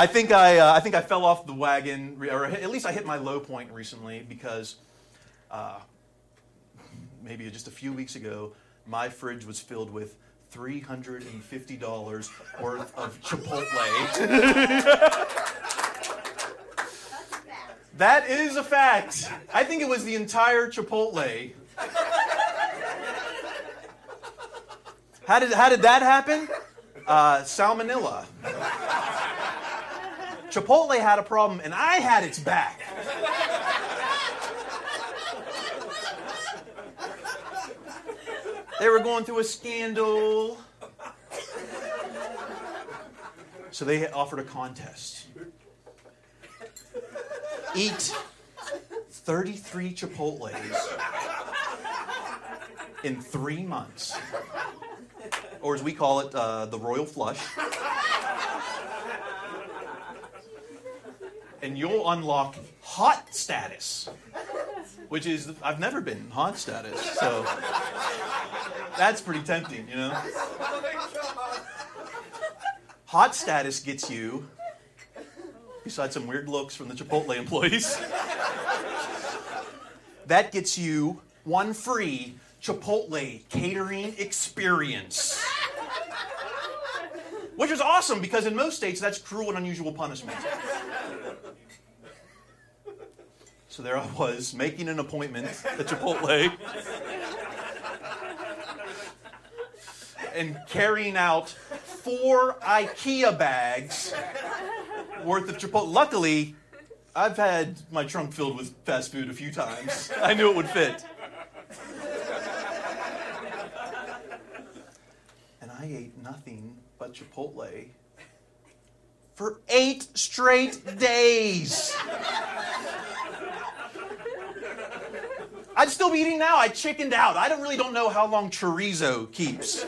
I think I, uh, I think I fell off the wagon, or at least I hit my low point recently because uh, maybe just a few weeks ago, my fridge was filled with $350 worth of Chipotle. that is a fact. I think it was the entire Chipotle. How did, how did that happen? Uh, salmonella. Chipotle had a problem, and I had its back. They were going through a scandal. So they offered a contest. Eat 33 Chipotles in three months. Or as we call it, uh, the Royal Flush. And you'll unlock hot status, which is, I've never been hot status, so that's pretty tempting, you know? Hot status gets you, besides some weird looks from the Chipotle employees, that gets you one free Chipotle catering experience. Which is awesome because in most states that's cruel and unusual punishment. So there I was making an appointment at Chipotle and carrying out four IKEA bags worth of Chipotle. Luckily, I've had my trunk filled with fast food a few times. I knew it would fit. And I ate nothing but Chipotle for eight straight days. I'd still be eating now. I chickened out. I don't really don't know how long chorizo keeps.